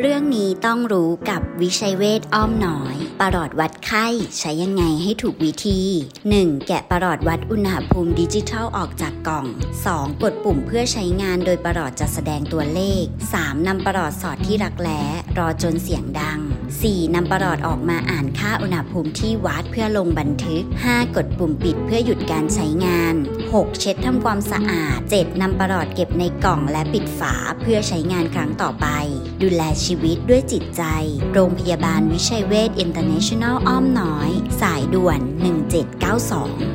เรื่องนี้ต้องรู้กับวิชัยเวทอ้อมน้อย ประหลอดวัดไข้ใช้ยังไงให้ถูกวิธี 1. แกะประหลอดวัดอุณหภูมิดิจิทัลออกจากกล่อง 2. กดปุ่มเพื่อใช้งานโดยประหลอดจะแสดงตัวเลข 3. นำประหลอดสอดที่รักแร้รอจนเสียงดัง 4. นำประหลอดออกมาอ่านค่าอุณหภูมิที่วัดเพื่อลงบันทึก 5. กดปุ่มปิดเพื่อหยุดการใช้งาน 6. เช็ดทำความสะอาด 7. นำประหลอดเก็บในกล่องและปิดฝาเพื่อใช้งานครั้งต่อไป ดูแลชีวิตด้วยจิตใจ โรงพยาบาลวิชัยเวชอินเตอร์เนชั่นแนลอ้อมน้อย สายด่วน 1792